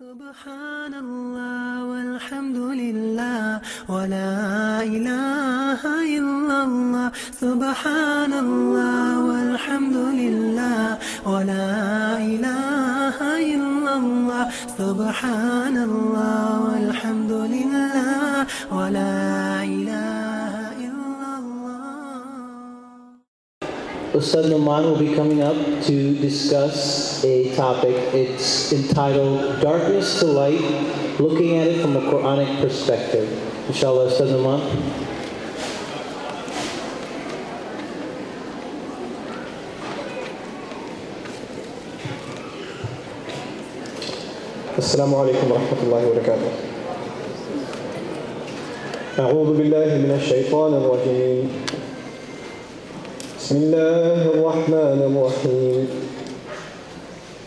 سبحان الله والحمد لله ولا إله إلا الله سبحان الله والحمد لله ولا إله إلا الله سبحان الله والحمد لله ولا إله إلا الله Ustad Numan will be coming up to discuss a topic. It's entitled Darkness to Light, looking at it from a Quranic perspective. Inshallah, Ustad Numan. السلام عليكم ورحمة الله وبركاته أعوذ بالله من الشيطان الرجيم بسم الله الرحمن الرحيم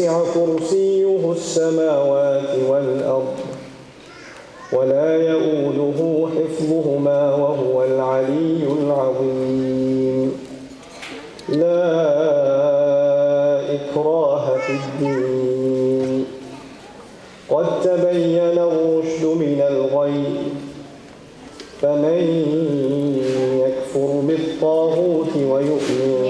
وسع كرسيه السماوات والأرض ولا يؤوده حفظهما وهو العلي العظيم. لا إكراه في الدين. قد تبين الرشد من الغي فمن يكفر بالطاغوت ويؤمن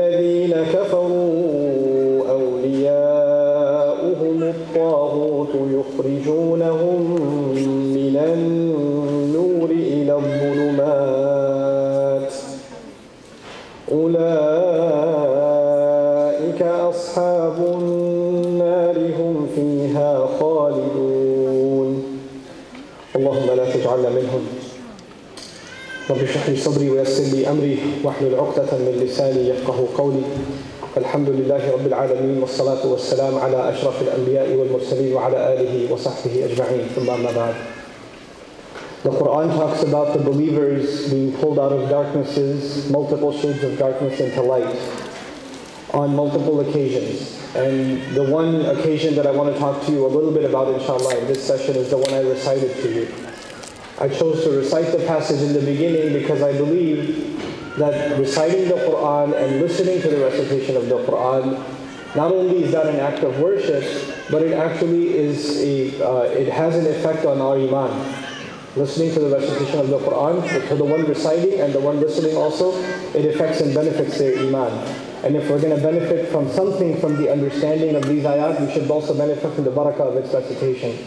خالدون. اللهم لا تجعلنا منهم. رب اشرح لي صدري ويسر لي أمري واحلل عقدة من لساني يفقه قولي. الحمد لله رب العالمين والصلاة والسلام على أشرف الأنبياء والمرسلين وعلى آله وصحبه أجمعين. ثم أما بعد. The Quran talks about the believers being pulled out of darknesses, multiple shades of darkness into light, on multiple occasions. And the one occasion that I want to talk to you a little bit about, inshallah, in this session is the one I recited to you. I chose to recite the passage in the beginning because I believe that reciting the Quran and listening to the recitation of the Quran, not only is that an act of worship, but it actually is a, uh, it has an effect on our iman listening to the recitation of the Quran, to the one reciting and the one listening also, it affects and benefits their iman. And if we're going to benefit from something from the understanding of these ayat, we should also benefit from the barakah of its recitation.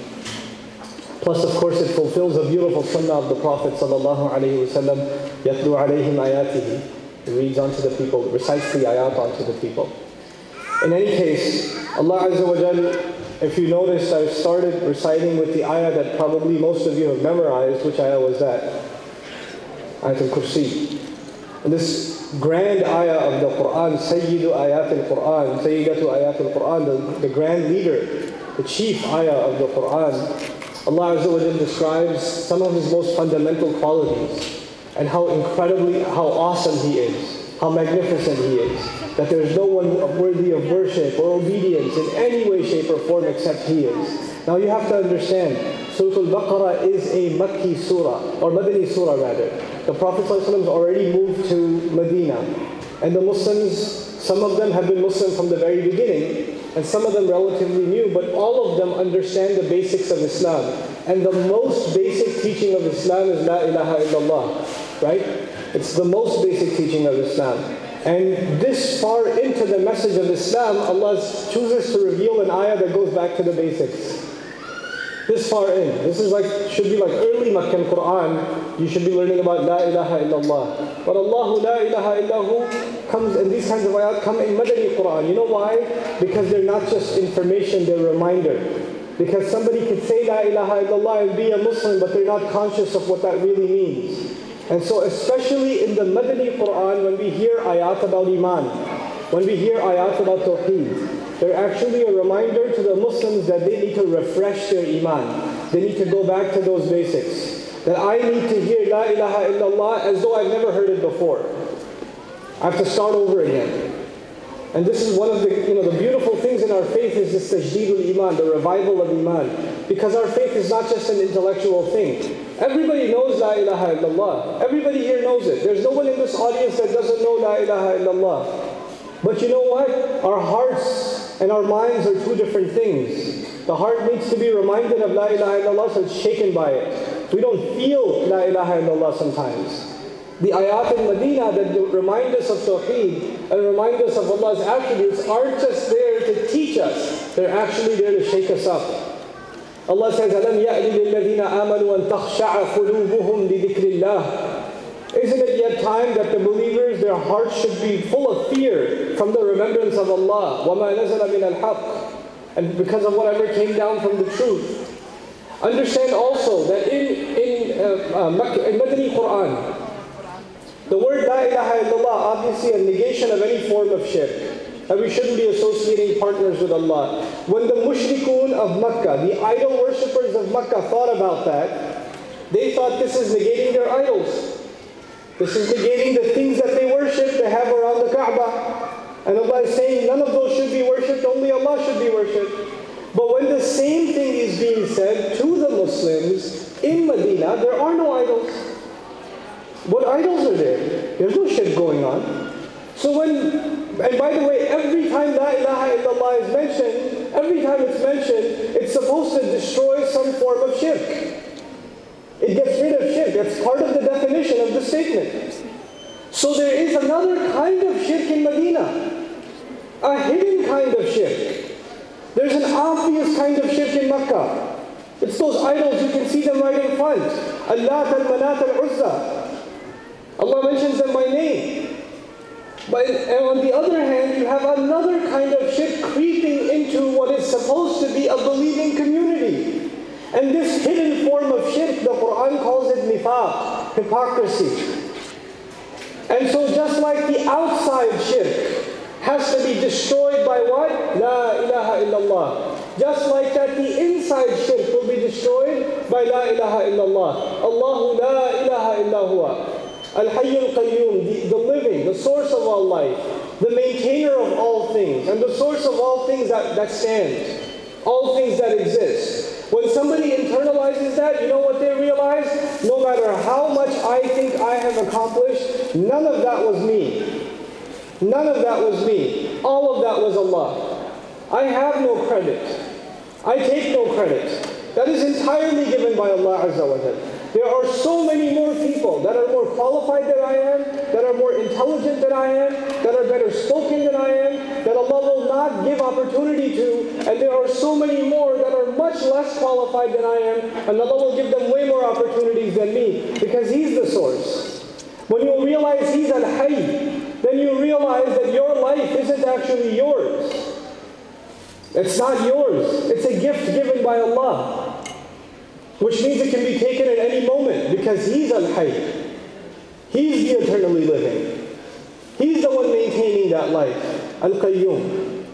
Plus, of course, it fulfills a beautiful sunnah of the Prophet sallallahu alaihi wasallam, yatlu alayhim ayatihi. He reads onto the people, recites the ayat onto the people. In any case, Allah Azza wa Jal, if you notice, I started reciting with the ayah that probably most of you have memorized. Which ayah was that? Ayatul Kursi. And this grand ayah of the Quran, Sayyidu Ayat al-Quran, Sayyidatu Ayat al-Quran, the, the grand leader, the chief ayah of the Quran, Allah Azza wa describes some of His most fundamental qualities and how incredibly, how awesome He is, how magnificent He is that there is no one worthy of worship or obedience in any way, shape, or form except He is. Now you have to understand, Surah Al-Baqarah is a Makki surah, or Madani surah rather. The Prophet ﷺ already moved to Medina. And the Muslims, some of them have been Muslim from the very beginning, and some of them relatively new, but all of them understand the basics of Islam. And the most basic teaching of Islam is La ilaha illallah, right? It's the most basic teaching of Islam. And this far into the message of Islam, Allah chooses to reveal an ayah that goes back to the basics. This far in. This is like, should be like early Meccan Quran. You should be learning about La ilaha illallah. But Allahu La ilaha illahu comes, and these kinds of ayat come in Madani Quran. You know why? Because they're not just information, they're reminder. Because somebody could say La ilaha illallah and be a Muslim, but they're not conscious of what that really means. And so especially in the Madani Quran, when we hear ayat about Iman, when we hear ayat about Tawheed, they're actually a reminder to the Muslims that they need to refresh their Iman. They need to go back to those basics. That I need to hear La ilaha illallah as though I've never heard it before. I have to start over again. And this is one of the, you know, the beautiful things in our faith is this tajdeedul iman, the revival of iman. Because our faith is not just an intellectual thing. Everybody knows La ilaha illallah. Everybody here knows it. There's no one in this audience that doesn't know La ilaha illallah. But you know what? Our hearts and our minds are two different things. The heart needs to be reminded of La ilaha illallah so it's shaken by it. We don't feel La ilaha illallah sometimes. The ayat in Medina that remind us of Tawheed and remind us of Allah's attributes aren't just there to teach us, they're actually there to shake us up. Allah says, أَلَمْ يَأْلِ لِلَّذِينَ آمَنُوا أَن تَخْشَعَ قُلُوبُهُمْ لِذِكْرِ اللَّهِ Isn't it yet time that the believers, their hearts should be full of fear from the remembrance of Allah? وَمَا نَزَلَ مِنَ الْحَقِّ And because of whatever came down from the truth. Understand also that in, in, uh, uh, in Madani Quran, the word La ilaha illallah, obviously a negation of any form of shirk. That we shouldn't be associating partners with Allah. When the mushrikun of Makkah, the idol worshippers of Makkah thought about that, they thought this is negating their idols. This is negating the things that they worship, they have around the Kaaba. And Allah is saying none of those should be worshipped, only Allah should be worshipped. But when the same thing is being said to the Muslims in Medina, there are no idols. What idols are there? There's no shirk going on. So when, and by the way, every time La ilaha illallah is mentioned, every time it's mentioned, it's supposed to destroy some form of shirk. It gets rid of shirk. That's part of the definition of the statement. So there is another kind of shirk in Medina. A hidden kind of shirk. There's an obvious kind of shirk in Makkah. It's those idols, you can see them right in front. Al-Lat al-Manat al-Uzza. Allah mentions them by name. But on the other hand, you have another kind of shirk creeping into what is supposed to be a believing community. And this hidden form of shirk, the Quran calls it nifaq, hypocrisy. And so just like the outside shirk has to be destroyed by what? La ilaha illallah. Just like that the inside shirk will be destroyed by La ilaha illallah. Allahu la ilaha illa Al-Hayy al-Qayyum, the, the living, the source of all life, the maintainer of all things, and the source of all things that, that stand, all things that exist. When somebody internalizes that, you know what they realize? No matter how much I think I have accomplished, none of that was me. None of that was me. All of that was Allah. I have no credit. I take no credit. That is entirely given by Allah Azza wa Jalla. There are so many more people that are more qualified than I am, that are more intelligent than I am, that are better spoken than I am, that Allah will not give opportunity to, and there are so many more that are much less qualified than I am, and Allah will give them way more opportunities than me, because He's the source. When you realize He's Al-Hayy, then you realize that your life isn't actually yours. It's not yours. It's a gift given by Allah which means it can be taken at any moment because He's Al-Hayy. He's the eternally living. He's the one maintaining that life, Al-Qayyum.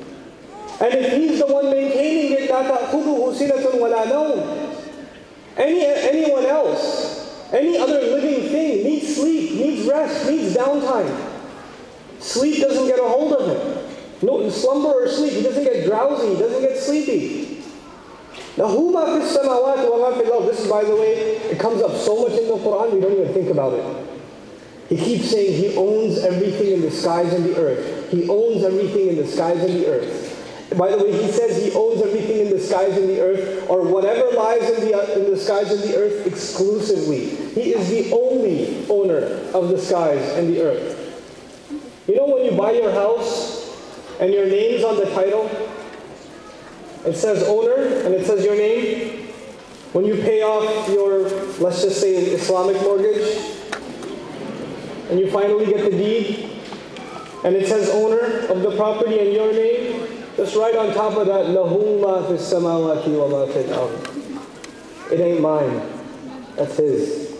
And if He's the one maintaining it, لَا تَأْخُذُهُ سِنَةٌ وَلَا نَوْمٌ Any, anyone else, any other living thing needs sleep, needs rest, needs downtime. Sleep doesn't get a hold of him. No slumber or sleep. He doesn't get drowsy. He doesn't get sleepy. Now, who ma fi samawati wa ma fi This is, by the way, it comes up so much in the Quran, we don't even think about it. He keeps saying he owns everything in the skies and the earth. He owns everything in the skies and the earth. By the way, he says he owns everything in the skies and the earth, or whatever lies in the, in the skies and the earth exclusively. He is the only owner of the skies and the earth. You know, when you buy your house and your name's on the title, it says owner and it says your name. When you pay off your, let's just say, Islamic mortgage, and you finally get the deed, and it says owner of the property and your name, just right on top of that, له ما في السماوات وما في الأرض. It ain't mine. That's his.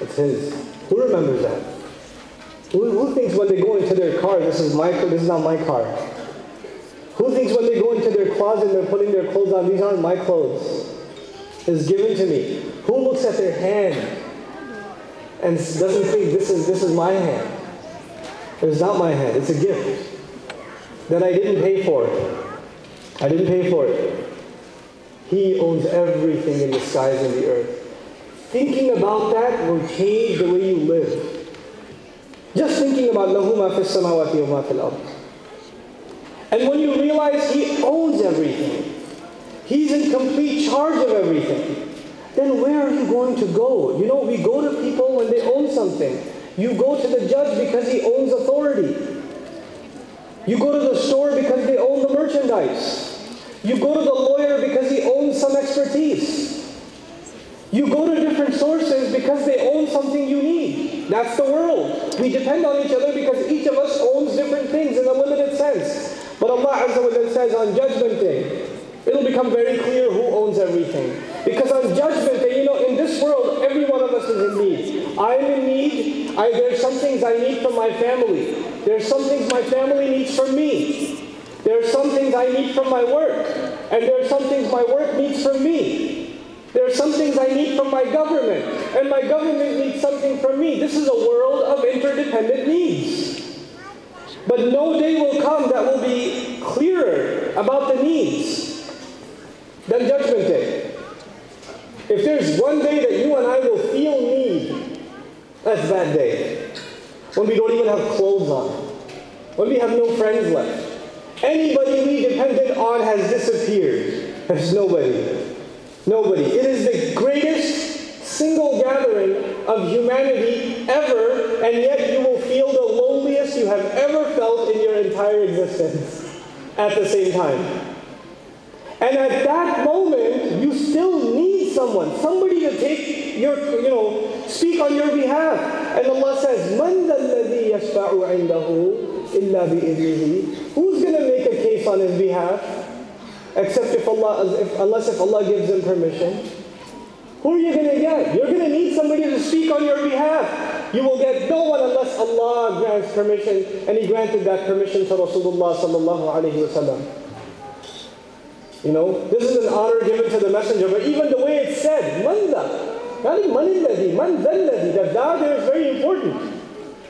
It's his. Who remembers that? Who, who thinks when they go into their car, this is my this is not my car? Who thinks when they go into their closet and they're putting their clothes on, these aren't my clothes? Is given to me. Who looks at their hand and doesn't think this is this is my hand? It's not my hand. It's a gift that I didn't pay for. I didn't pay for it. He owns everything in the skies and the earth. Thinking about that will change the way you live. Just thinking about lahu fis samawati wa fil ardh. And when you realize He owns everything, He's in complete charge of everything, then where are you going to go? You know, we go to people when they own something. You go to the judge because he owns authority. You go to the store because they own the merchandise. You go to the lawyer because he owns some expertise. You go to different sources because they own something you need. That's the world. We depend on each other because each of us owns different things in a limited sense. But Allah Azza wa Jalla says on Judgment Day, it'll become very clear who owns everything. Because on Judgment Day, you know, in this world, every one of us is in need. I'm in need. I, there's some things I need from my family. There's some things my family needs from me. There's some things I need from my work. And there's some things my work needs from me. There are some things I need from my government, and my government needs something from me. This is a world of interdependent needs. But no day will come that will be clearer about the needs than Judgment Day. If there's one day that you and I will feel need, that's that day. When we don't even have clothes on, when we have no friends left. Anybody we depended on has disappeared. There's nobody. Nobody. It is the greatest single gathering of humanity ever, and yet you will feel the you have ever felt in your entire existence at the same time. And at that moment, you still need someone, somebody to take your, you know, speak on your behalf. And Allah says, "Man الذي يشفع عنده إلا بإذنه." Who's going to make a case on his behalf? Except if Allah, if, unless if Allah gives him permission. Who are you going to get? You're going to need somebody to speak on your behalf. You will get no one unless Allah grants permission, and He granted that permission to Rasulullah sallallahu alaihi wasallam. You know, this is an honor given to the messenger, but even the way it's said, manda, not even manilladhi, man dalladhi, that da there is very important.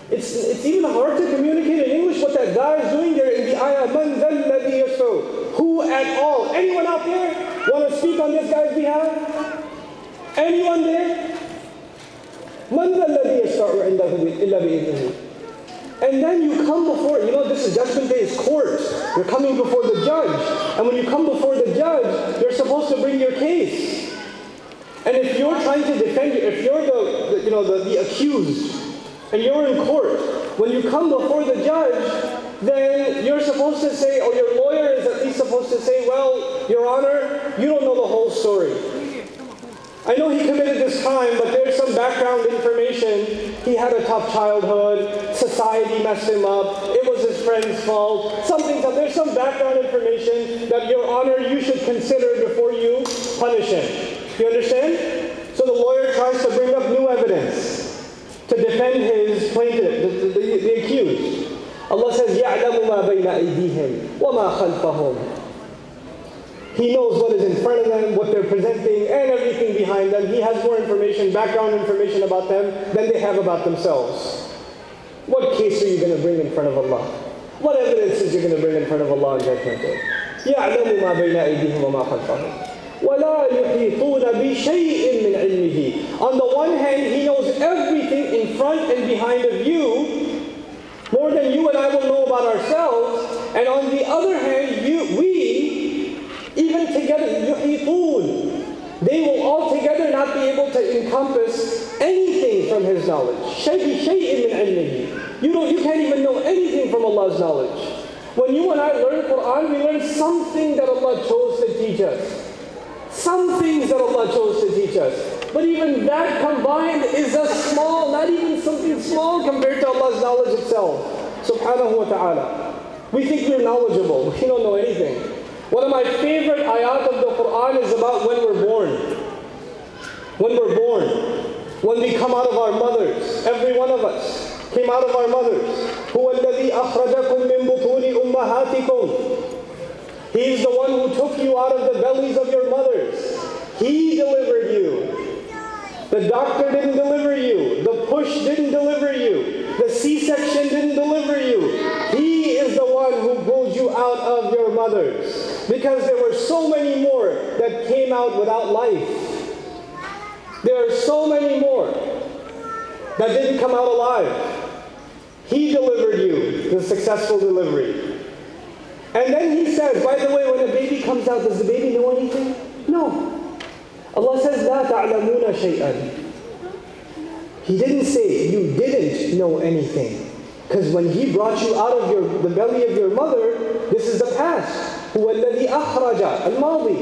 It's, it's even hard to communicate in English what that guy is doing there in the ayah, man dalladhi yashfa'u. Who at all? Anyone out there want to speak on this guy's behalf? Anyone there? من ذا الذي يشفع عنده إلا بإذنه And then you come before, you know, this is Judgment Day, it's court. You're coming before the judge. And when you come before the judge, you're supposed to bring your case. And if you're trying to defend, if you're the, the you know, the, the accused, and you're in court, when you come before the judge, then you're supposed to say, or your lawyer is at least supposed to say, well, Your Honor, you don't know the whole story. I know he committed this crime, but there's some background information. He had a tough childhood. Society messed him up. It was his friend's fault. Something. There's some background information that, Your Honor, you should consider before you punish him. You understand? So the lawyer tries to bring up new evidence to defend his plaintiff, the, the, the, the accused. Allah says, يَعْلَمُ مَا بَيْنَ أَيْدِيهِمْ وَمَا خَلْفَهُم he knows what is in front of them, what they're presenting, and everything behind them. He has more information, background information about them than they have about themselves. What case are you going to bring in front of Allah? What evidence is you going to bring in front of Allah on Judgment Day? يَعْلَمُ مَا بَيْنَ أَيْدِيهِمْ وَمَا خَلْفَهُم وَلَا يُحِيطُونَ بِشَيْءٍ مِّنْ عِلْمِهِ On the one hand, He knows everything in front and behind of you, more than you and I will know about ourselves. And on the other hand, you, we, even together, yuhitun. They will all together not be able to encompass anything from His knowledge. شَيْءٍ مِّنْ عِلْمِهِ You don't you can't even know anything from Allah's knowledge. When you and I learn Quran, we learn something that Allah chose to teach us. Some things that Allah chose to teach us. But even that combined is a small, not even something small compared to Allah's knowledge itself. Subhanahu wa ta'ala. We think we're knowledgeable. We don't know anything. One of my favorite ayat of the Quran is about when we're born. When we're born. When we come out of our mothers. Every one of us came out of our mothers. هو الذي أخرجكم من بطون أمهاتكم He is the one who took you out of the bellies of your mothers. He delivered you. The doctor didn't deliver you. The push didn't deliver you. The C-section didn't deliver you. He is the one who pulled you out of your mothers. Because there were so many more that came out without life. There are so many more that didn't come out alive. He delivered you the successful delivery. And then he says, by the way, when a baby comes out, does the baby know anything? No. Allah says, لا تعلمون شيئا. He didn't say you didn't know anything. Because when He brought you out of your, the belly of your mother, this is the past. هو الذي أخرج الماضي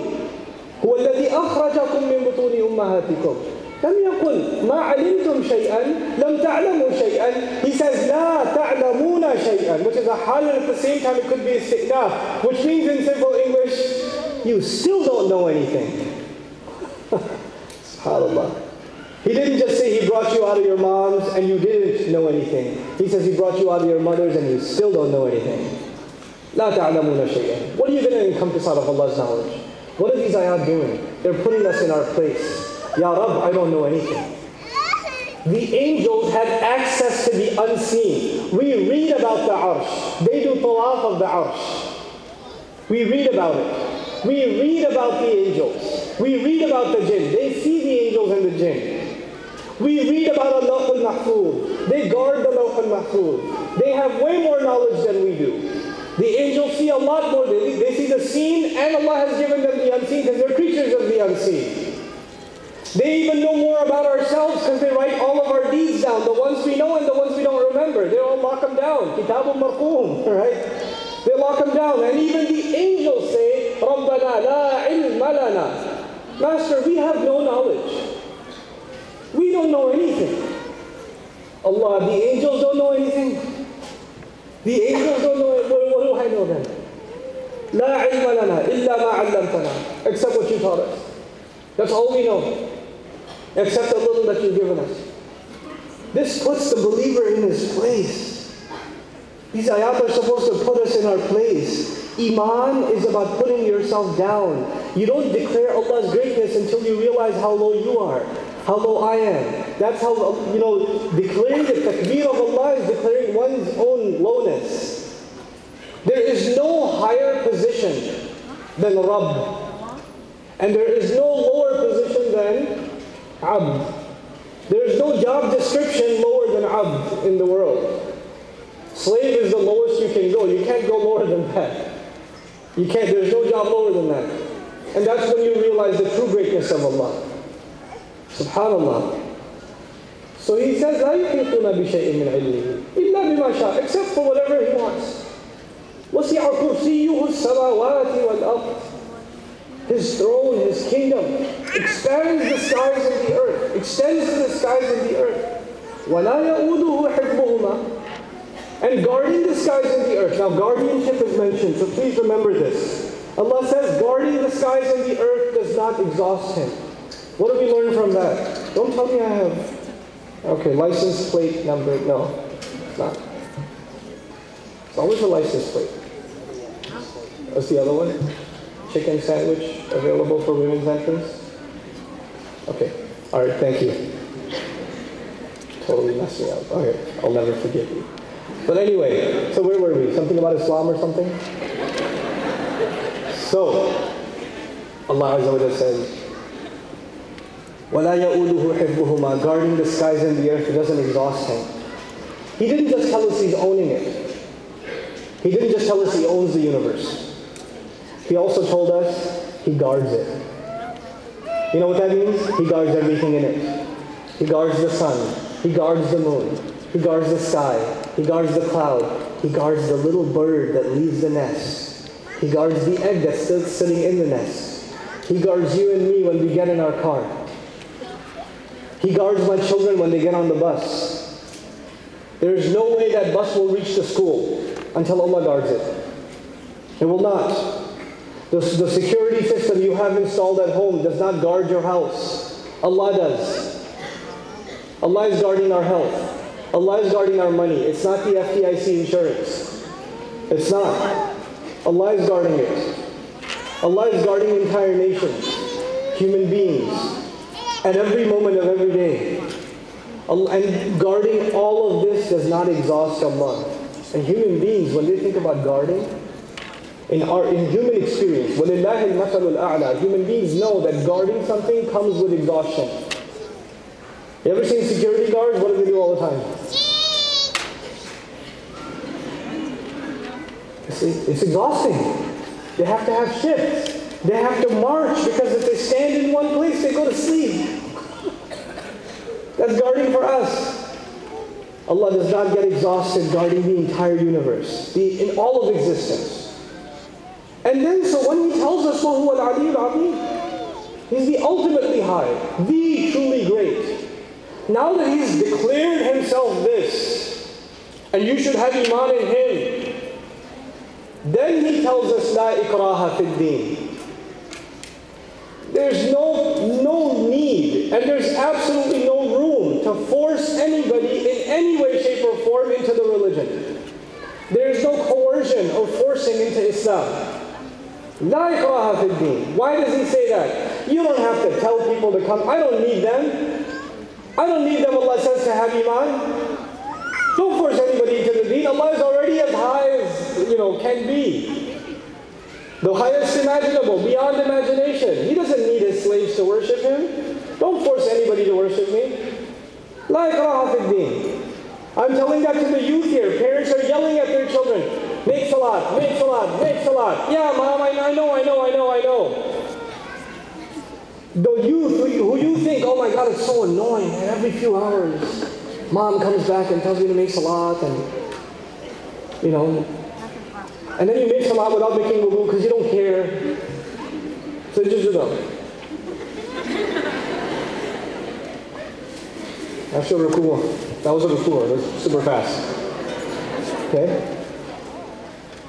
هو الذي أخرجكم من بطون أمهاتكم لم يقل ما علمتم شيئا لم تعلموا شيئا He says لا تعلمون شيئا which is a hal at the same time it could be istiqnaf which means in simple English you still don't know anything SubhanAllah he didn't just say he brought you out of your moms and you didn't know anything. He says he brought you out of your mothers and you still don't know anything. What are you going to encompass out of Allah's knowledge? What are these ayat doing? They're putting us in our place. Ya Rab, I don't know anything. The angels have access to the unseen. We read about the arsh. They do tawaf of the arsh. We read about it. We read about the angels. We read about the jinn. They see the angels and the jinn. We read about al-Lawh al-Mahfud. They guard the Lawh al-Mahfud. They have way more knowledge than we do. The angels see a lot more. They, they see the seen and Allah has given them the unseen because they're creatures of the unseen. They even know more about ourselves because they write all of our deeds down, the ones we know and the ones we don't remember. They all lock them down. Kitabul marqum, right? They lock them down. And even the angels say, رَبَّنَا لَا عِلْمَ لَنَا Master, we have no knowledge. We don't know anything. Allah, the angels don't know anything. angels don't know it. What, I know then? La ilma lana illa. Except what you taught us. That's all we know. Except the little that you've given us. This puts the believer in his place. These ayat are supposed to put us in our place. Iman is about putting yourself down. You don't declare Allah's greatness until you realize how low you are how low I am. That's how, you know, declaring the takbir of Allah is declaring one's own lowness. There is no higher position than Rabb. And there is no lower position than Abd. There is no job description lower than Abd in the world. Slave is the lowest you can go. You can't go lower than that. You can't, there's no job lower than that. And that's when you realize the true greatness of Allah. Subhanallah. So he says, لا يحيطون بشيء من علمه إلا بما شاء except for whatever he wants. وسع كرسيه السماوات والأرض His throne, His kingdom expands the skies and the earth, extends to the skies and the earth. وَلَا يَؤُودُهُ حِفْظُهُمَا And guarding the skies and the earth. Now guardianship is mentioned, so please remember this. Allah says guarding the skies and the earth does not exhaust Him. What do we learn from that? Don't tell me I have Okay, license plate number, no, it's not. It's always a license plate. What's the other one? Chicken sandwich available for women's entrance? Okay, all right, thank you. Totally messed me up. Okay, I'll never forgive you. But anyway, so where were we? Something about Islam or something? So, Allah Azza says, وَلَا يَؤُولُهُ حِفْظُهُمَا Guarding the skies and the earth doesn't exhaust him. He didn't just tell us he's owning it. He didn't just tell us he owns the universe. He also told us he guards it. You know what that means? He guards everything in it. He guards the sun. He guards the moon. He guards the sky. He guards the cloud. He guards the little bird that leaves the nest. He guards the egg that's still sitting in the nest. He guards you and me when we get in our car. He guards my children when they get on the bus. There is no way that bus will reach the school until Allah guards it. It will not. The, the security system you have installed at home does not guard your house. Allah does. Allah is guarding our health. Allah is guarding our money. It's not the FDIC insurance. It's not. Allah is guarding it. Allah is guarding entire nations, human beings, at every moment of every day. Um, and guarding all of this does not exhaust Allah. And human beings, when they think about guarding, in our in human experience, al-a'la, human beings know that guarding something comes with exhaustion. You ever seen security guards? What do they do all the time? It's, it's exhausting. They have to have shifts. They have to march because if they stand in one place, they go to sleep. That's guarding for us. Allah does not get exhausted guarding the entire universe, the, in all of existence. And then, so when He tells us, وَهُوَ الْعَلِيُّ الْعَظِيمُ He's the ultimately high, the truly great. Now that He's declared Himself this, and you should have iman in Him, then He tells us, لَا إِكْرَاهَ فِي الدِّينِ there's no, no need and there's absolutely no room to force anybody in any way, shape, or form into the religion. There is no coercion or forcing into Islam. Why does he say that? You don't have to tell people to come. I don't need them. I don't need them, Allah says, to have iman. Don't force anybody into the deen. Allah is already as high as, you know, can be. The highest imaginable, beyond imagination. He doesn't need his slaves to worship him. Don't force anybody to worship me. La ikraha. I'm telling that to the youth here. Parents are yelling at their children. Make salat, make salat, make salat. Yeah, mom, I, I know, I know, I know, I know. The youth who you, who you think, oh my God, it's so annoying. And every few hours, mom comes back and tells me to make salat and, you know, and then you make salat without making wudu because you don't care. So you just do that. That's your ruku'ah. That was a ruku'ah. That's super fast. Okay?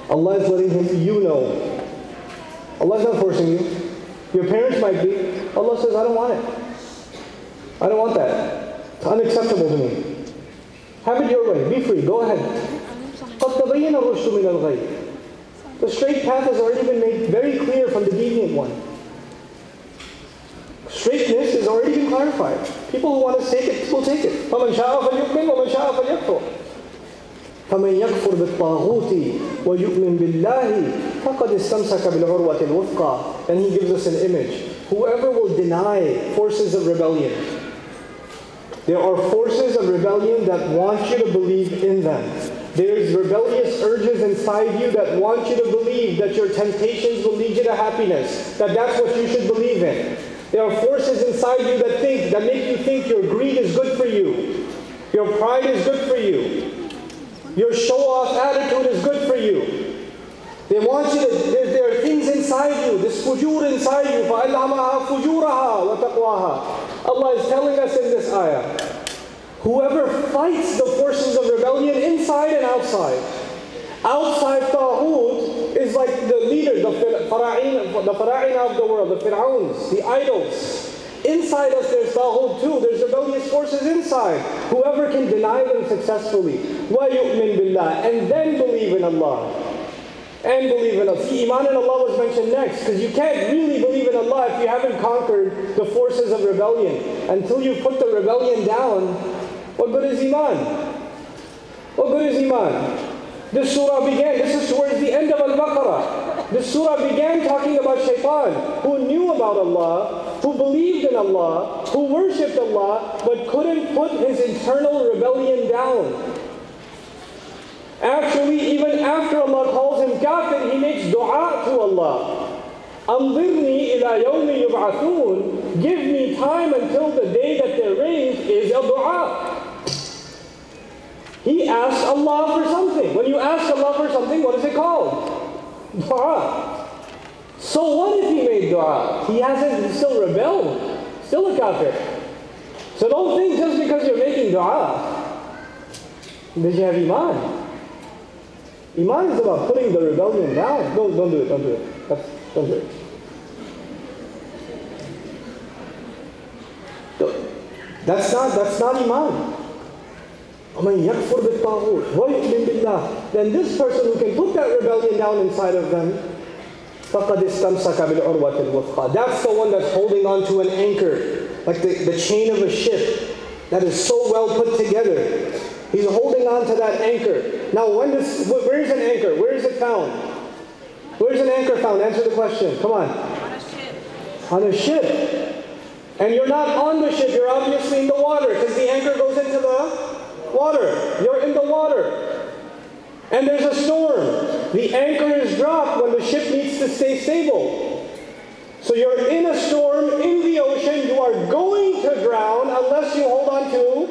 Allah is letting him, you know. Allah is not forcing you. Your parents might be. Allah says, I don't want it. I don't want that. It's unacceptable to me. Have it your way. Be free. Go ahead. قَدْ تَبَيَّنَ الرُّشْدُ مِنَ الْغَيِّ The straight path has already been made very clear from the deviant one. Straightness has already been clarified. People who want to take it will take it. فَمَنْ شَاءَ فَلْيُؤْمِنْ وَمَنْ شَاءَ فَلْيَكْفُرْ فمن يكفر بالطاغوت ويؤمن بالله فقد استمسك بالعروة الوثقى Then he gives us an image. Whoever will deny forces of rebellion, there are forces of rebellion that want you to believe in them. There's rebellious urges inside you that want you to believe that your temptations will lead you to happiness, that that's what you should believe in. There are forces inside you that think, that make you think your greed is good for you, your pride is good for you, your show-off attitude is good for you. They want you to, there, there are things inside you, this fujur inside you, Allah is telling us in this ayah, Whoever fights the forces of rebellion inside and outside. Outside Taghut is like the leader, the Fara'in, the Fara'in of the world, the Fir'auns, the idols. Inside us there's Taghut too, there's rebellious forces inside. Whoever can deny them successfully. وَيُؤْمِن بِاللَّهِ And then believe in Allah and believe in Allah. Iman in Allah was mentioned next because you can't really believe in Allah if you haven't conquered the forces of rebellion. Until you put the rebellion down, what good is Iman? What good is Iman? This surah began, this is towards the end of Al-Baqarah. This surah began talking about shaitan, who knew about Allah, who believed in Allah, who worshipped Allah, but couldn't put his internal rebellion down. Actually, even after Allah calls him kafir, he makes dua to Allah. أَنظِرْنِي إِلَى يَوْمِ يُبْعَثُونَ Give me time until the day that they're raised is a dua. He asked Allah for something. When you ask Allah for something, what is it called? Dua. So what if he made dua? He hasn't, still rebelled. Still a kafir. So don't think just because you're making dua, that you have iman. Iman is about putting the rebellion down. No, don't do it, don't do it. That's, don't do it. That's not, that's not iman. وَمَنْ يَكْفُرْ بِالطَّاغُوتِ وَيُؤْمِنْ بِاللَّهِ Then this person who can put that rebellion down inside of them, فَقَدْ اسْتَمْسَكَ بِالْعُرْوَةِ الْوُثْقَى That's the one that's holding on to an anchor, like the, the chain of a ship that is so well put together. He's holding on to that anchor. Now, when does, where is an anchor? Where is it found? Where is an anchor found? Answer the question. Come on. On a ship. On a ship. And you're not on the ship, you're obviously in the water because the anchor goes into the water. You're in the water. And there's a storm. The anchor is dropped when the ship needs to stay stable. So you're in a storm, in the ocean. You are going to drown unless you hold on to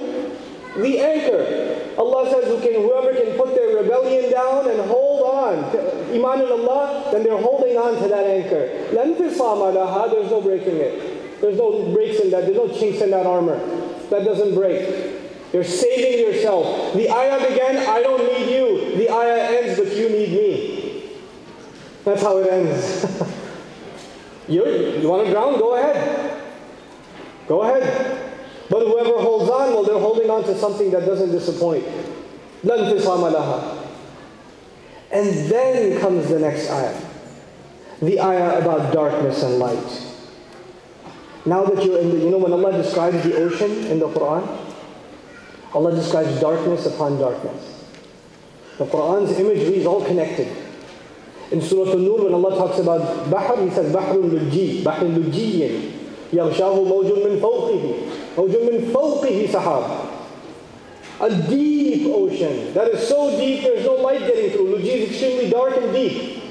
the anchor. Allah says, whoever can put their rebellion down and hold on, to iman in Allah, then they're holding on to that anchor. There's no breaking it. There's no breaks in that. There's no chinks in that armor. That doesn't break. You're saving yourself. The ayah began, I don't need you. The ayah ends, but you need me. That's how it ends. you you want to drown? Go ahead. Go ahead. But whoever holds on, well, they're holding on to something that doesn't disappoint. And then comes the next ayah. The ayah about darkness and light. Now that you're in the, you know when Allah describes the ocean in the Quran? Allah describes darkness upon darkness. The Quran's imagery is all connected. In Surah An-Nur, when Allah talks about Bahr, He says Bahrul Lujji, Bahrul Lujjiyin, Yaghshahu Mawjun min fawqihi, Mawjun min fawqihi sahab. A deep ocean that is so deep there's no light getting through. Lujji is extremely dark and deep.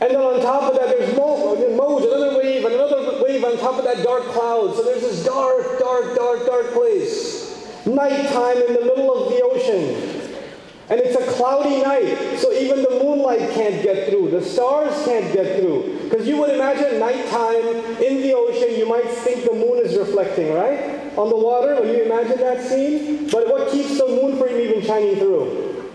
And then on top of that, there's more, Mawj, another wave, and another wave on top of that dark cloud. So there's this dark, dark, dark, dark place nighttime in the middle of the ocean. And it's a cloudy night, so even the moonlight can't get through. The stars can't get through. Because you would imagine nighttime in the ocean, you might think the moon is reflecting, right? On the water, when you imagine that scene. But what keeps the moon from even shining through?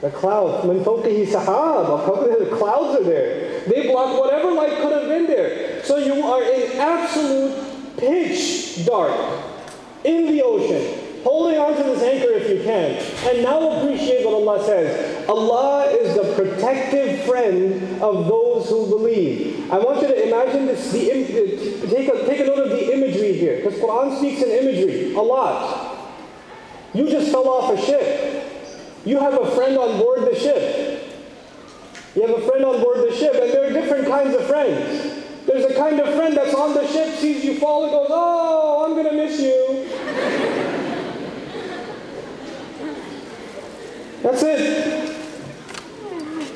The clouds. Min sahab. The clouds are there. They block whatever light could have been there. So you are in absolute pitch dark in the ocean. Holding on to this anchor if you can. And now appreciate what Allah says. Allah is the protective friend of those who believe. I want you to imagine this, the, take, a, take a note of the imagery here. Because Quran speaks in imagery a lot. You just fell off a ship. You have a friend on board the ship. You have a friend on board the ship, and there are different kinds of friends. There's a kind of friend that's on the ship, sees you fall, and goes, Oh, I'm going to miss you. That's it.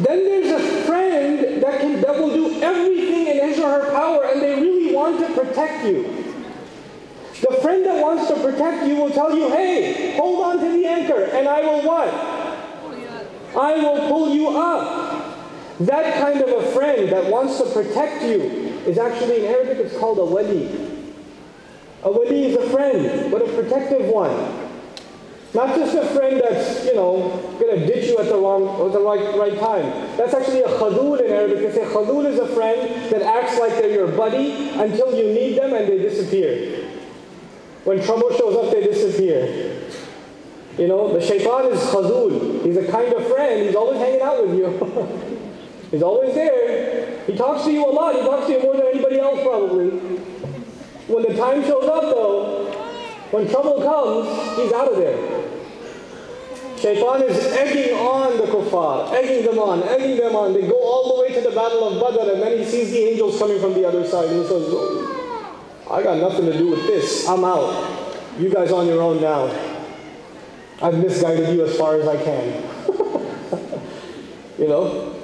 Then there's a friend that, can, will do everything in his or her power, and they really want to protect you. The friend that wants to protect you will tell you, hey, hold on to the anchor, and I will what? I will pull you up. That kind of a friend that wants to protect you is actually in Arabic it's called a wali. A wali is a friend, but a protective one. Not just a friend that's, you know, going to ditch you at the wrong, at the right, right time. That's actually a khadul in Arabic. They say khadul is a friend that acts like they're your buddy until you need them and they disappear. When trouble shows up, they disappear. You know, the shaitan is khazul. He's a kind of friend. He's always hanging out with you. He's always there. He talks to you a lot. He talks to you more than anybody else probably. When the time shows up though, when trouble comes, he's out of there. Shaitan is egging on the kuffar, egging them on, egging them on. They go all the way to the battle of Badr and then he sees the angels coming from the other side and he says, oh, I got nothing to do with this. I'm out. You guys on your own now. I've misguided you as far as I can. you know?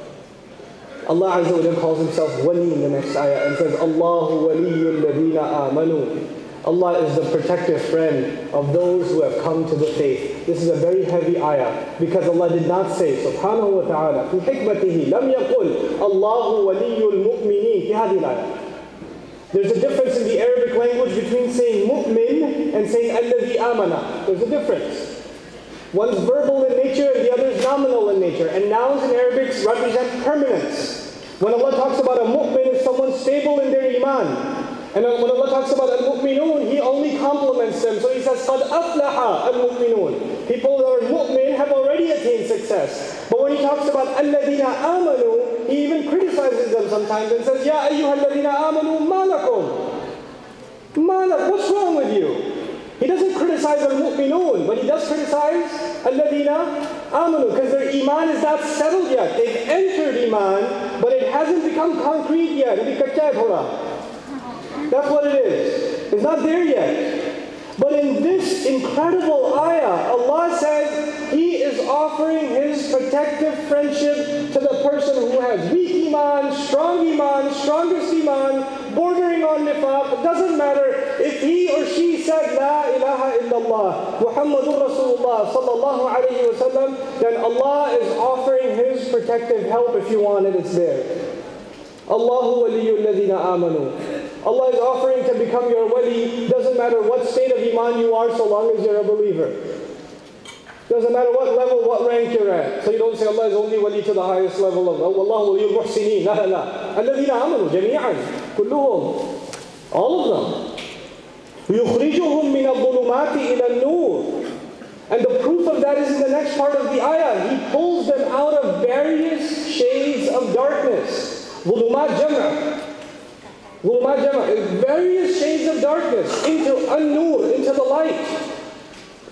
Allah Azza wa calls himself wali in the next ayah and says, Allahu waliyul ladina amanu. Allah is the protective friend of those who have come to the faith. This is a very heavy ayah because Allah did not say subhanahu wa ta'ala في حكمته لم يقل الله ولي المؤمنين في هذه الآية. There's a difference in the Arabic language between saying mu'min and saying alladhi amana. There's a difference. One's verbal in nature and the other is nominal in nature. And nouns in Arabic represent permanence. When Allah talks about a mu'min, it's someone stable in their iman. And when Allah talks about al-mu'minun, He only compliments them. So He says, قَدْ أَفْلَحَ الْمُؤْمِنُونَ People that are mu'min have already attained success. But when He talks about الَّذِينَ آمَنُوا, He even criticizes them sometimes and says, يَا أَيُّهَا الَّذِينَ آمَنُوا مَا لَكُمْ مَا لَكُمْ What's wrong with you? He doesn't criticize al-mu'minun, but he does criticize alladina amanu, because their iman is not settled yet. They've entered iman, but it hasn't become concrete yet. That's what it is. It's not there yet. But in this incredible ayah, Allah says He is offering His protective friendship to the person who has weak iman, strong iman, strongest iman, bordering on nifaq. It doesn't matter if he or she said La ilaha illallah, Muhammadur Rasulullah sallallahu alayhi wasallam, then Allah is offering His protective help. If you want it, it's there. Allahu waliyul ladina amanu. Allah's offering can become your wali, doesn't matter what state of iman you are so long as you're a believer. Doesn't matter what level, what rank you're at. So you don't say Allah is only wali to the highest level of oh, Allah wali muhsineen. La la كُلُّهُم All of them. يُخْرِجُهُم مِّنَ الظُّلُمَاتِ إِلَى النُّورِ and the proof of that is in the next part of the ayah. He pulls them out of various shades of darkness. Zulumat jam'ah various shades of darkness into an-nur, into the light.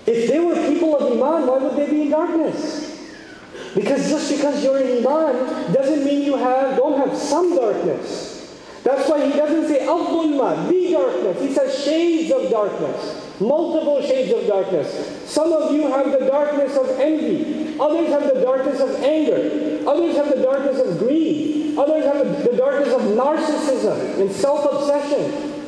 If they were people of Iman, why would they be in darkness? Because just because you're in Iman doesn't mean you have don't have some darkness. That's why he doesn't say al-dhulma, the darkness. He says shades of darkness. Multiple shades of darkness. Some of you have the darkness of envy. Others have the darkness of anger. Others have the darkness of greed. Others have the darkness of narcissism and self-obsession.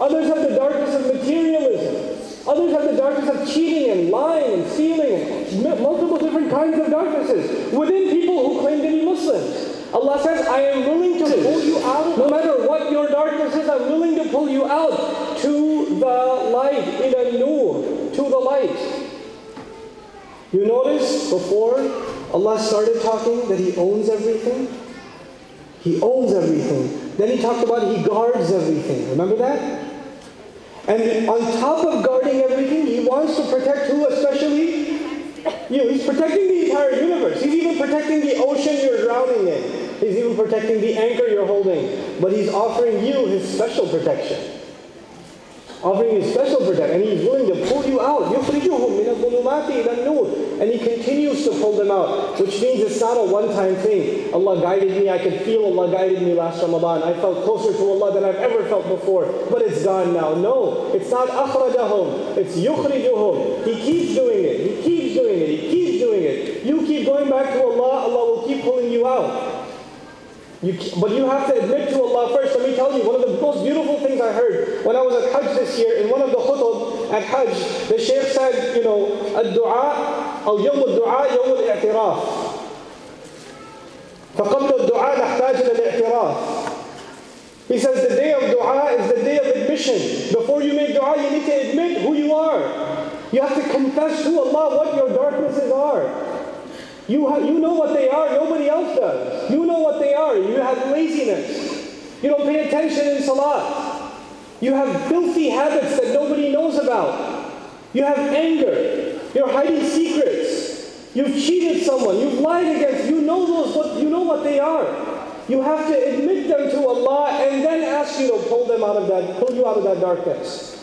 Others have the darkness of materialism. Others have the darkness of cheating and lying and stealing and multiple different kinds of darknesses within people who claim to be Muslims. Allah says, I am willing to pull you out. No matter what your darkness is, I'm willing to pull you out to the light, in a nur, to the light. You notice before Allah started talking that He owns everything? He owns everything. Then He talked about He guards everything. Remember that? And on top of guarding everything, He wants to protect who especially? You. He's protecting the entire universe. He's even protecting the ocean you're drowning in. He's even protecting the anchor you're holding. But He's offering you His special protection offering you special protection, and He's willing to pull you out. يُخْرِجُهُم مِّنَ الظُّلُمَاتِ إِلَى النُّورِ And He continues to pull them out, which means it's not a one-time thing. Allah guided me, I could feel Allah guided me last Ramadan. I felt closer to Allah than I've ever felt before, but it's gone now. No, it's not أَخْرَجَهُم, it's يُخْرِجُهُم. He keeps doing it, He keeps doing it, He keeps doing it. You keep going back to Allah, Allah will keep pulling you out. You, but you have to admit to Allah first. Let me tell you, one of the most beautiful things I heard when I was at Hajj this year, in one of the khutub at Hajj, the Shaykh said, you know, الدعاء أو يوم الدعاء يوم الاعتراف. فقبل الدعاء نحتاج إلى الاعتراف. He says the day of dua is the day of admission. Before you make dua, you need to admit who you are. You have to confess to Allah what your darknesses are. You, ha- you know what they are, nobody else does. You know what they are. You have laziness. You don't pay attention in salah. You have filthy habits that nobody knows about. You have anger. You're hiding secrets. You've cheated someone. You've lied against. You know those. What you know what they are. You have to admit them to Allah and then ask you to pull them out of that, pull you out of that darkness.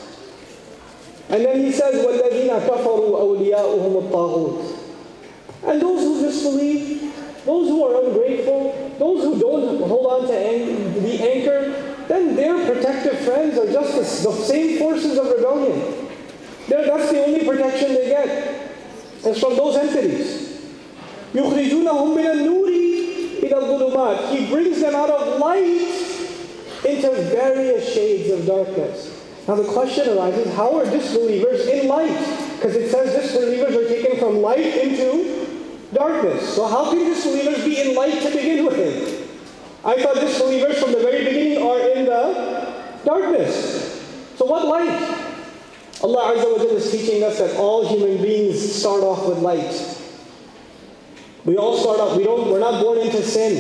And then He says, وَالَّذِينَ كَفَرُوا أَوْلِيَاؤُهُمُ الطَّاغُوتُ and those who disbelieve, those who are ungrateful, those who don't hold on to the anchor, then their protective friends are just the, the same forces of rebellion. They're, that's the only protection they get. It's from those entities. يُخْرِجُونَهُم مِّنَ النُّورِ إِلَى الظُّلُمَاتِ He brings them out of light into various shades of darkness. Now the question arises, how are disbelievers in light? Because it says disbelievers are taken from light into darkness. So how can disbelievers be in light to begin with? I thought this disbelievers from the very beginning are in the darkness. So what light? Allah Azza wa Jalla is teaching us that all human beings start off with light. We all start off, we don't, we're not born into sin.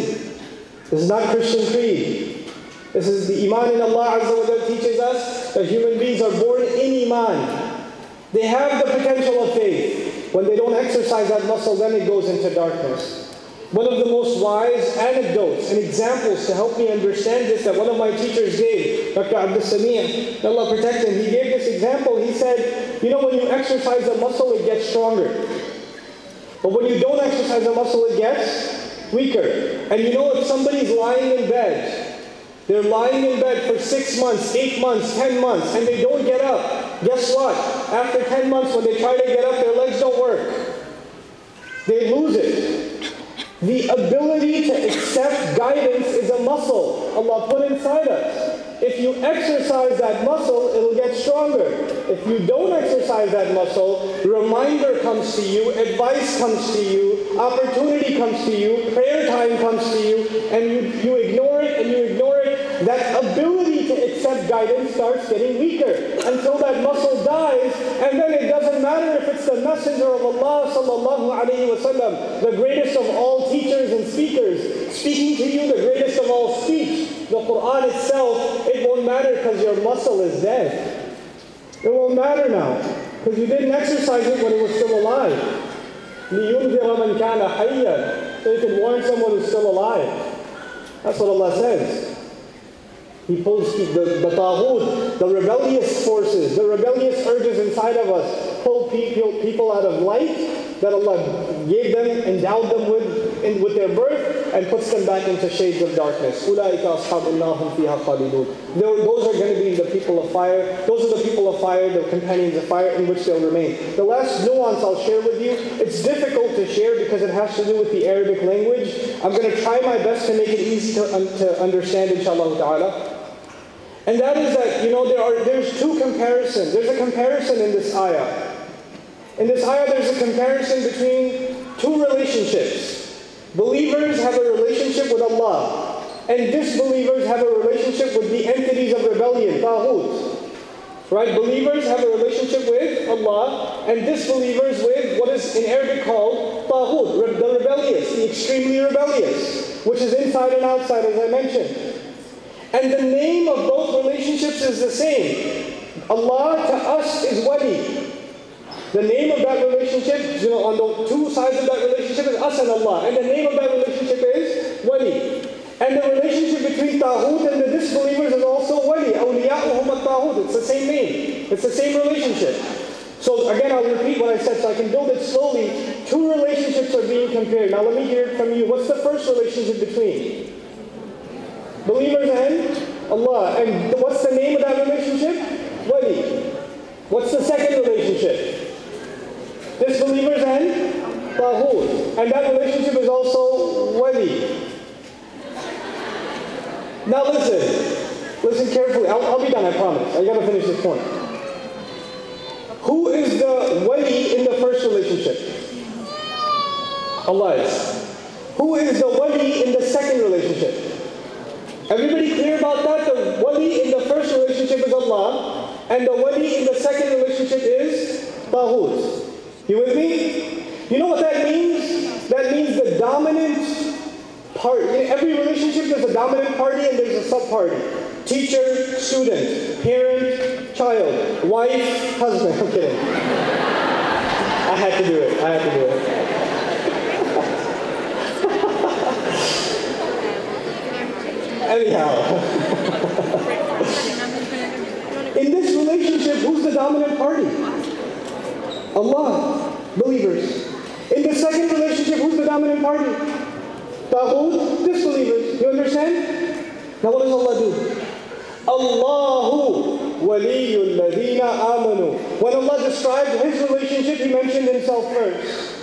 This is not Christian creed. This is the Iman in Allah Azza wa Jalla teaches us that human beings are born in Iman. They have the potential of faith. When they don't exercise that muscle, then it goes into darkness. One of the most wise anecdotes and examples to help me understand this that one of my teachers gave, Dr. Abdus Samie, Allah protect him, he gave this example. He said, you know, when you exercise a muscle, it gets stronger. But when you don't exercise a muscle, it gets weaker. And you know, if somebody's lying in bed, they're lying in bed for six months, eight months, ten months, and they don't get up. Guess what? After ten months, when they try to get up, their legs don't work. They lose it. The ability to accept guidance is a muscle Allah put inside us. If you exercise that muscle, it'll get stronger. If you don't exercise that muscle, reminder comes to you, advice comes to you, opportunity comes to you, prayer time comes to you, and you, you ignore it and you ignore it. That ability to accept guidance starts getting weaker until that muscle dies, and then it doesn't matter if it's the messenger of Allah sallallahu the greatest of all Speaking to you, the greatest of all speech, the Quran itself, it won't matter because your muscle is dead. It won't matter now because you didn't exercise it when it was still alive. So you can warn someone who's still alive. That's what Allah says. He pulls the, the taghut, the rebellious forces, the rebellious urges inside of us, pull people, people out of light that Allah gave them, endowed them with, in, with their birth, and puts them back into shades of darkness. Those are going to be the people of fire. Those are the people of fire, the companions of fire in which they'll remain. The last nuance I'll share with you, it's difficult to share because it has to do with the Arabic language. I'm going to try my best to make it easy to, um, to understand inshallah ta'ala. And that is that, you know, there are, there's two comparisons. There's a comparison in this ayah. In this ayah, there's a comparison between two relationships. Believers have a relationship with Allah, and disbelievers have a relationship with the entities of rebellion, taghut. Right? Believers have a relationship with Allah, and disbelievers with what is in Arabic called taghut, the rebellious, the extremely rebellious, which is inside and outside, as I mentioned. And the name of both relationships is the same. Allah to us is wali. The name of that relationship, you know, on the two sides of that relationship is us and Allah. And the name of that relationship is wali. And the relationship between Taghut and the disbelievers is also wali. Awliya'uhum at-Taghut. It's the same name. It's the same relationship. So again, I'll repeat what I said so I can build it slowly. Two relationships are being compared. Now let me hear from you. What's the first relationship between? Believers and Allah. And what's the name of that relationship? Wali. What's the second relationship? Disbelievers and Taghut. And that relationship is also Wali. Now listen. Listen carefully. I'll, I'll be done, I promise. I gotta finish this point. Who is the Wali in the first relationship? Allah is. Who is the Wali in the second relationship? Everybody clear about that? The wali in the first relationship is Allah, and the wali in the second relationship is Taghut. You with me? You know what that means? That means the dominant part. In every relationship, there's a dominant party and there's a sub-party. Teacher, student, parent, child, wife, husband. I'm kidding. I had to do it. I had to do it. Anyhow. In this relationship, who's the dominant party? Allah, party. Taghut, disbelievers. You understand? Now what does Allah do? Allahu waliyul ladina amanu. When Allah described His relationship, He mentioned Himself first.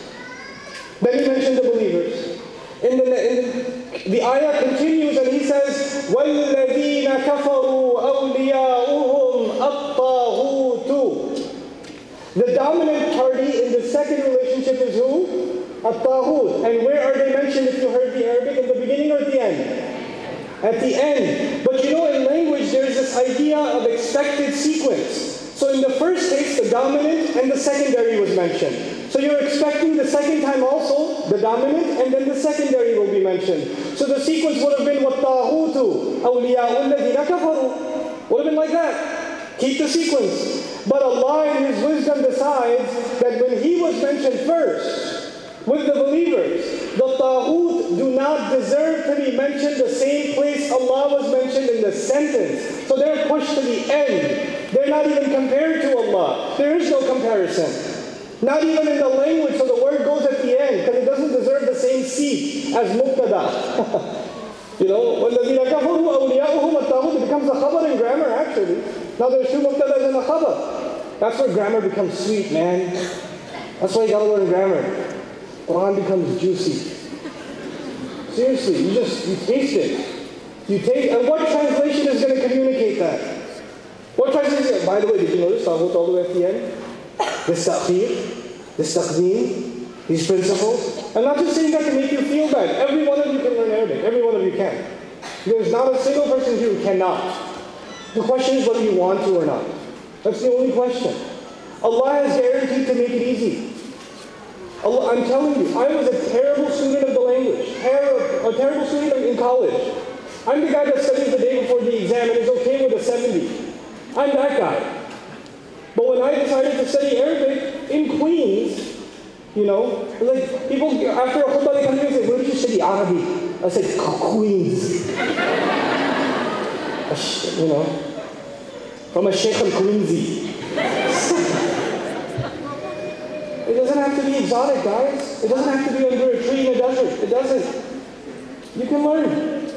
Then He mentioned the believers. In the, in the, the ayah continues and He says, وَالَّذِينَ كَفَرُوا أَوْلِيَاؤُهُمْ الطَّاغُوتُ The dominant party in the second relationship is who? At-Taghut. And where are they mentioned if you heard the Arabic at the beginning or at the end? At the end. But you know, in language, there's this idea of expected sequence. So in the first case, the dominant and the secondary was mentioned. So you're expecting the second time also, the dominant, and then the secondary will be mentioned. So the sequence would have been وَالطَّاغُوتُ أَوْلِيَاءُ الَّذِينَ كَفَرُوا Would have been like that. Keep the sequence. But Allah in His wisdom decides that when He was mentioned first, with the believers. The taghut do not deserve to be mentioned the same place Allah was mentioned in the sentence. So they're pushed to the end. They're not even compared to Allah. There is no comparison. Not even in the language, so the word goes at the end because it doesn't deserve the same seat as mubtada. you know, وَالَّذِينَ كَفَرُوا أَوْلِيَاؤُهُمْ It becomes a khabar in grammar actually. Now there's two mubtadas in a khabar. That's where grammar becomes sweet, man. That's why you gotta learn grammar. Quran becomes juicy. Seriously, you just, you taste it. You take and what translation is going to communicate that? What translation? By the way, did you notice Taghut all the way at the end? This ta'khir, this taqdeem, these principles. I'm not just saying that to make you feel bad. Every one of you can learn Arabic. Every one of you can. There's not a single person here who cannot. The question is whether you want to or not. That's the only question. Allah has guaranteed to make it easy. I'm telling you, I was a terrible student of the language, terrible, a terrible student in college. I'm the guy that studies the day before the exam and is okay with a 70. I'm that guy. But when I decided to study Arabic in Queens, you know, like people after a khutbah they come to me and say, "Where did you study Arabic?" I said, "Queens." you know, from a Sheikh al-Queensi. It doesn't have to be exotic, guys. It doesn't have to be under a tree in a desert. It doesn't. You can learn.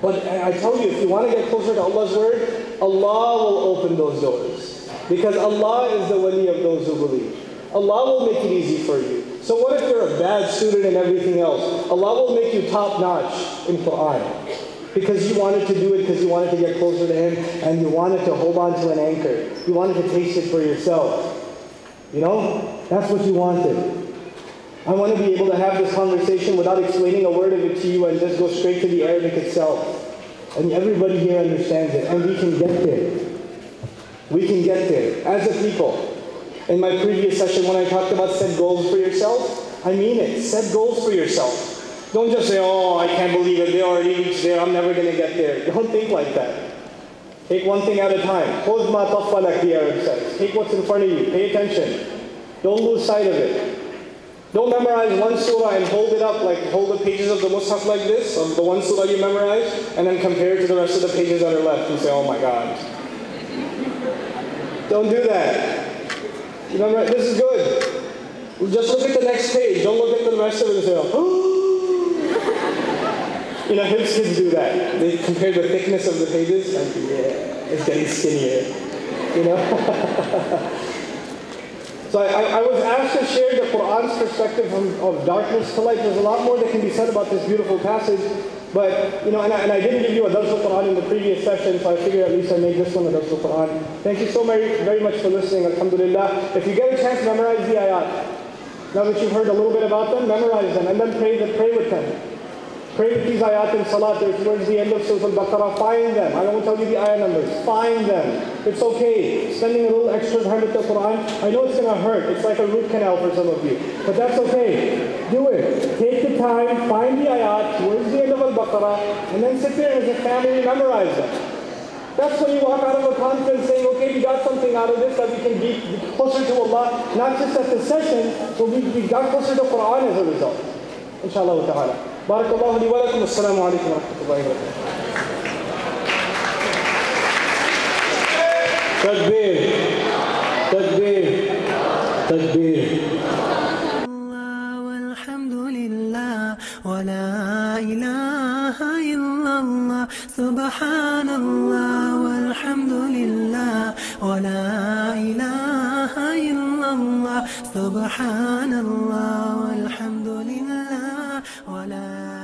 But I tell you, if you want to get closer to Allah's word, Allah will open those doors. Because Allah is the wali of those who believe. Allah will make it easy for you. So what if you're a bad student and everything else? Allah will make you top notch in Quran. Because you wanted to do it because you wanted to get closer to Him and you wanted to hold on to an anchor. You wanted to taste it for yourself. You know? That's what you wanted. I want to be able to have this conversation without explaining a word of it to you and just go straight to the Arabic itself. And everybody here understands it. And we can get there. We can get there as a people. In my previous session when I talked about set goals for yourself, I mean it. Set goals for yourself. Don't just say, oh, I can't believe it. They already reached there. I'm never going to get there. Don't think like that. Take one thing at a time. Khuzma tafalak, the Arab says. Take what's in front of you. Pay attention. Don't lose sight of it. Don't memorize one surah and hold it up, like hold the pages of the mushaf like this, of the one surah you memorize, and then compare it to the rest of the pages that are left and say, oh my God. Don't do that. Remember, this is good. Just look at the next page. Don't look at the rest of it and say, oh. You know, his kids do that. They compare the thickness of the pages, and yeah, it's getting skinnier. You know? So I, I, was asked to share the Quran's perspective from, of darkness to light. There's a lot more that can be said about this beautiful passage. But, you know, and I, and I didn't give you a Dars al-Quran in the previous session, so I figured at least I make this one a Dars al-Quran. Thank you so very, very much for listening, alhamdulillah. If you get a chance, memorize the ayat. Now that you've heard a little bit about them, memorize them, and then pray, pray with them. Pray these ayat in salat, they're towards the end of Surah Al-Baqarah, find them. I don't tell you the ayah numbers. Find them. It's okay. Spending a little extra time with the Quran, I know it's going to hurt. It's like a root canal for some of you. But that's okay. Do it. Take the time, find the ayat towards the end of Al-Baqarah, and then sit there as a family and memorize them. That's when you walk out of a conference saying, okay, we got something out of this that we can be closer to Allah, not just at the session, but we, got closer to the Quran as a result. Inshallah ta'ala. بارك الله لي ولكم. والسلام عليكم ورحمة الله وبركاته. تكبير تكبير تكبير ولا إله إلا الله. سبحان الله والحمد لله ولا إله إلا الله. سبحان الله والحمد لله. ولا